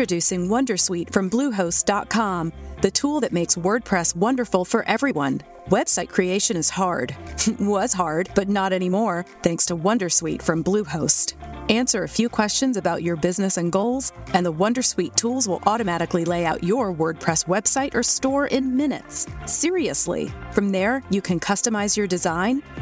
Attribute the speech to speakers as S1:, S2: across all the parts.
S1: Introducing Wondersuite from Bluehost.com, the tool that makes WordPress wonderful for everyone. Website creation is hard. Was hard, but not anymore, thanks to Wondersuite from Bluehost. Answer a few questions about your business and goals, and the Wondersuite tools will automatically lay out your WordPress website or store in minutes. Seriously. From there, you can customize your design,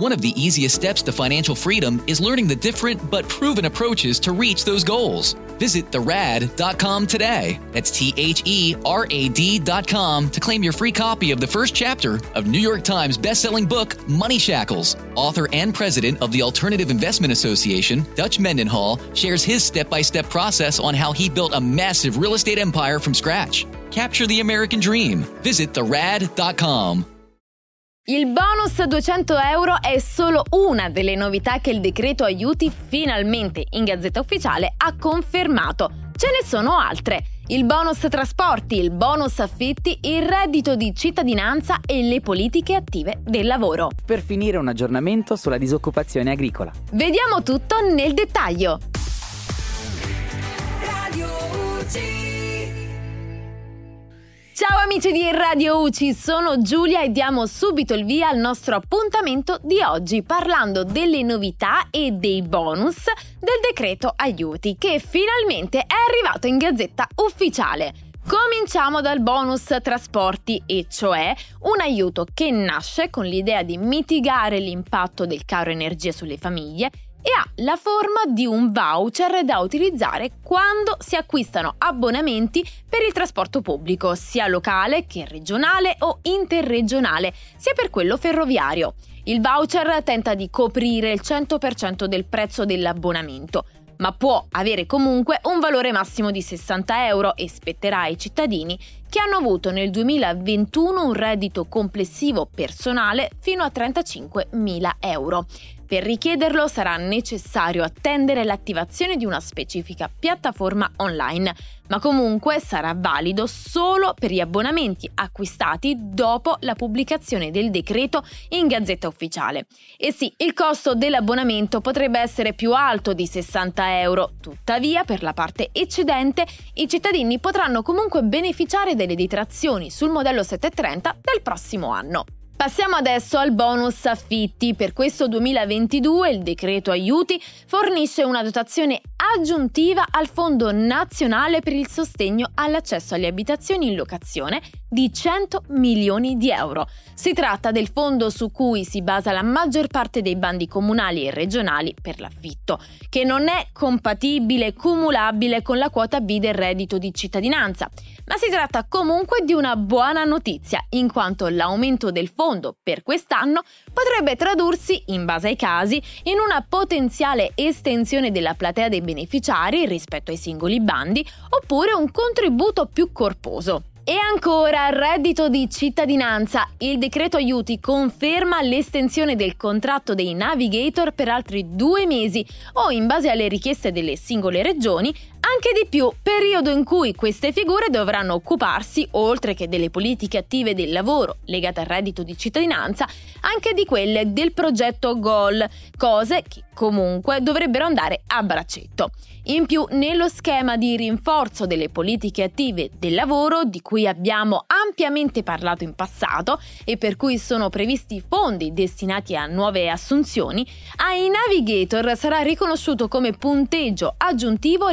S2: One of the easiest steps to financial freedom is learning the different but proven approaches to reach those goals. Visit therad.com today. That's T H E R A D.com to claim your free copy of the first chapter of New York Times bestselling book, Money Shackles. Author and president of the Alternative Investment Association, Dutch Mendenhall, shares his step by step process on how he built a massive real estate empire from scratch. Capture the American dream. Visit therad.com.
S3: Il bonus 200 euro è solo una delle novità che il decreto aiuti finalmente in Gazzetta Ufficiale ha confermato. Ce ne sono altre. Il bonus trasporti, il bonus affitti, il reddito di cittadinanza e le politiche attive del lavoro.
S4: Per finire un aggiornamento sulla disoccupazione agricola.
S3: Vediamo tutto nel dettaglio.
S5: Radio UG.
S3: Ciao amici di Radio UCI, sono Giulia e diamo subito il via al nostro appuntamento di oggi parlando delle novità e dei bonus del decreto aiuti che finalmente è arrivato in gazzetta ufficiale. Cominciamo dal bonus trasporti, e cioè un aiuto che nasce con l'idea di mitigare l'impatto del caro energia sulle famiglie la forma di un voucher da utilizzare quando si acquistano abbonamenti per il trasporto pubblico, sia locale che regionale o interregionale, sia per quello ferroviario. Il voucher tenta di coprire il 100% del prezzo dell'abbonamento, ma può avere comunque un valore massimo di 60 euro e spetterà ai cittadini che hanno avuto nel 2021 un reddito complessivo personale fino a 35.000 euro. Per richiederlo sarà necessario attendere l'attivazione di una specifica piattaforma online, ma comunque sarà valido solo per gli abbonamenti acquistati dopo la pubblicazione del decreto in Gazzetta Ufficiale. E sì, il costo dell'abbonamento potrebbe essere più alto di 60 euro, tuttavia per la parte eccedente i cittadini potranno comunque beneficiare delle detrazioni sul modello 730 del prossimo anno. Passiamo adesso al bonus affitti. Per questo 2022 il decreto aiuti fornisce una dotazione aggiuntiva al Fondo Nazionale per il Sostegno all'accesso alle abitazioni in locazione di 100 milioni di euro. Si tratta del fondo su cui si basa la maggior parte dei bandi comunali e regionali per l'affitto, che non è compatibile e cumulabile con la quota B del reddito di cittadinanza. Ma si tratta comunque di una buona notizia, in quanto l'aumento del fondo per quest'anno potrebbe tradursi, in base ai casi, in una potenziale estensione della platea dei beneficiari rispetto ai singoli bandi, oppure un contributo più corposo. E ancora, reddito di cittadinanza. Il decreto aiuti conferma l'estensione del contratto dei navigator per altri due mesi o, in base alle richieste delle singole regioni, anche di più, periodo in cui queste figure dovranno occuparsi, oltre che delle politiche attive del lavoro legate al reddito di cittadinanza, anche di quelle del progetto GOL, cose che comunque dovrebbero andare a braccetto. In più, nello schema di rinforzo delle politiche attive del lavoro, di cui abbiamo ampiamente parlato in passato e per cui sono previsti fondi destinati a nuove assunzioni, ai navigator sarà riconosciuto come punteggio aggiuntivo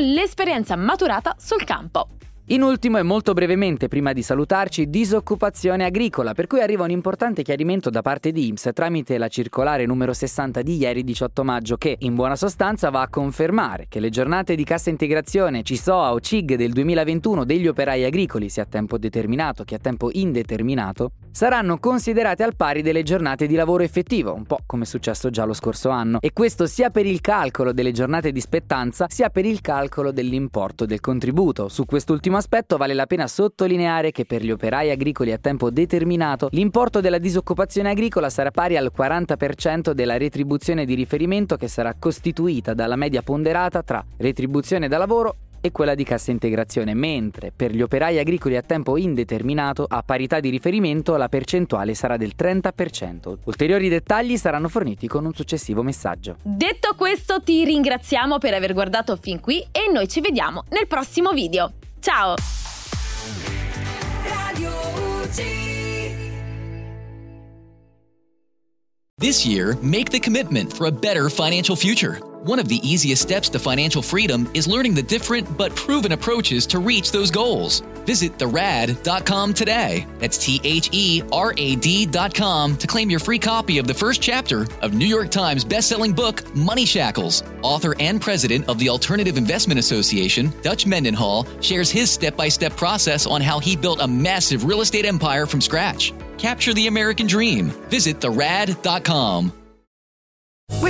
S3: l'esperienza maturata sul campo.
S4: In ultimo e molto brevemente, prima di salutarci, disoccupazione agricola, per cui arriva un importante chiarimento da parte di IMSS tramite la circolare numero 60 di ieri 18 maggio che, in buona sostanza, va a confermare che le giornate di cassa integrazione CISOA o CIG del 2021 degli operai agricoli, sia a tempo determinato che a tempo indeterminato, saranno considerate al pari delle giornate di lavoro effettivo, un po' come è successo già lo scorso anno, e questo sia per il calcolo delle giornate di spettanza sia per il calcolo dell'importo del contributo. Su quest'ultimo Aspetto, vale la pena sottolineare che per gli operai agricoli a tempo determinato l'importo della disoccupazione agricola sarà pari al 40% della retribuzione di riferimento che sarà costituita dalla media ponderata tra retribuzione da lavoro e quella di cassa integrazione, mentre per gli operai agricoli a tempo indeterminato, a parità di riferimento, la percentuale sarà del 30%. Ulteriori dettagli saranno forniti con un successivo messaggio.
S3: Detto questo, ti ringraziamo per aver guardato fin qui e noi ci vediamo nel prossimo video. Ciao!
S2: This year, make the commitment for a better financial future. One of the easiest steps to financial freedom is learning the different but proven approaches to reach those goals. Visit therad.com today. That's T H E R A D.com to claim your free copy of the first chapter of New York Times bestselling book, Money Shackles. Author and president of the Alternative Investment Association, Dutch Mendenhall, shares his step by step process on how he built a massive real estate empire from scratch. Capture the American dream. Visit therad.com.